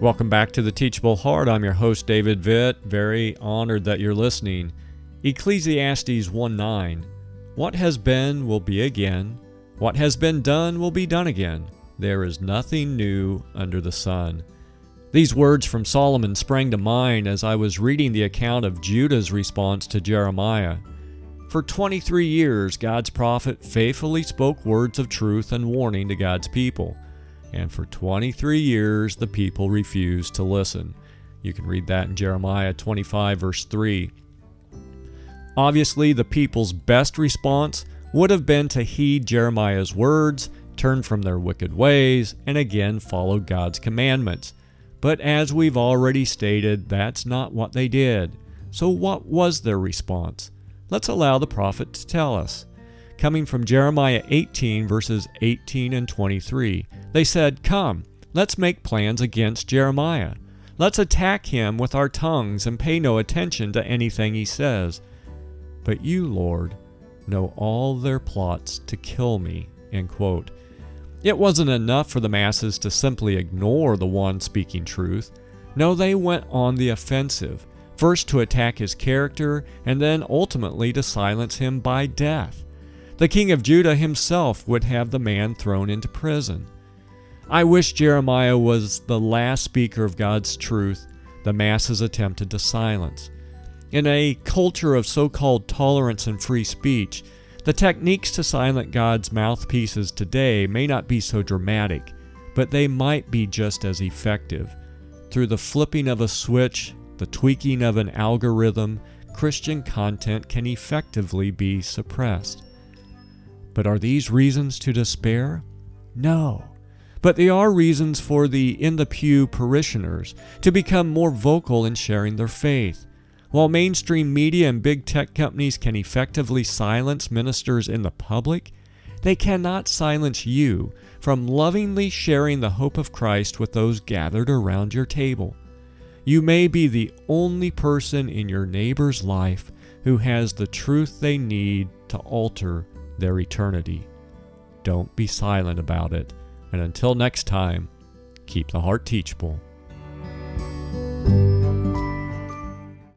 Welcome back to the Teachable Heart. I'm your host, David Vitt. Very honored that you're listening. Ecclesiastes 1 9. What has been will be again. What has been done will be done again. There is nothing new under the sun. These words from Solomon sprang to mind as I was reading the account of Judah's response to Jeremiah. For 23 years, God's prophet faithfully spoke words of truth and warning to God's people. And for 23 years, the people refused to listen. You can read that in Jeremiah 25, verse 3. Obviously, the people's best response would have been to heed Jeremiah's words, turn from their wicked ways, and again follow God's commandments. But as we've already stated, that's not what they did. So, what was their response? Let's allow the prophet to tell us. Coming from Jeremiah 18, verses 18 and 23, they said, Come, let's make plans against Jeremiah. Let's attack him with our tongues and pay no attention to anything he says. But you, Lord, know all their plots to kill me. End quote. It wasn't enough for the masses to simply ignore the one speaking truth. No, they went on the offensive, first to attack his character, and then ultimately to silence him by death. The king of Judah himself would have the man thrown into prison. I wish Jeremiah was the last speaker of God's truth the masses attempted to silence. In a culture of so called tolerance and free speech, the techniques to silence God's mouthpieces today may not be so dramatic, but they might be just as effective. Through the flipping of a switch, the tweaking of an algorithm, Christian content can effectively be suppressed. But are these reasons to despair? No. But they are reasons for the in the pew parishioners to become more vocal in sharing their faith. While mainstream media and big tech companies can effectively silence ministers in the public, they cannot silence you from lovingly sharing the hope of Christ with those gathered around your table. You may be the only person in your neighbor's life who has the truth they need to alter their eternity. Don't be silent about it. And until next time, keep the heart teachable.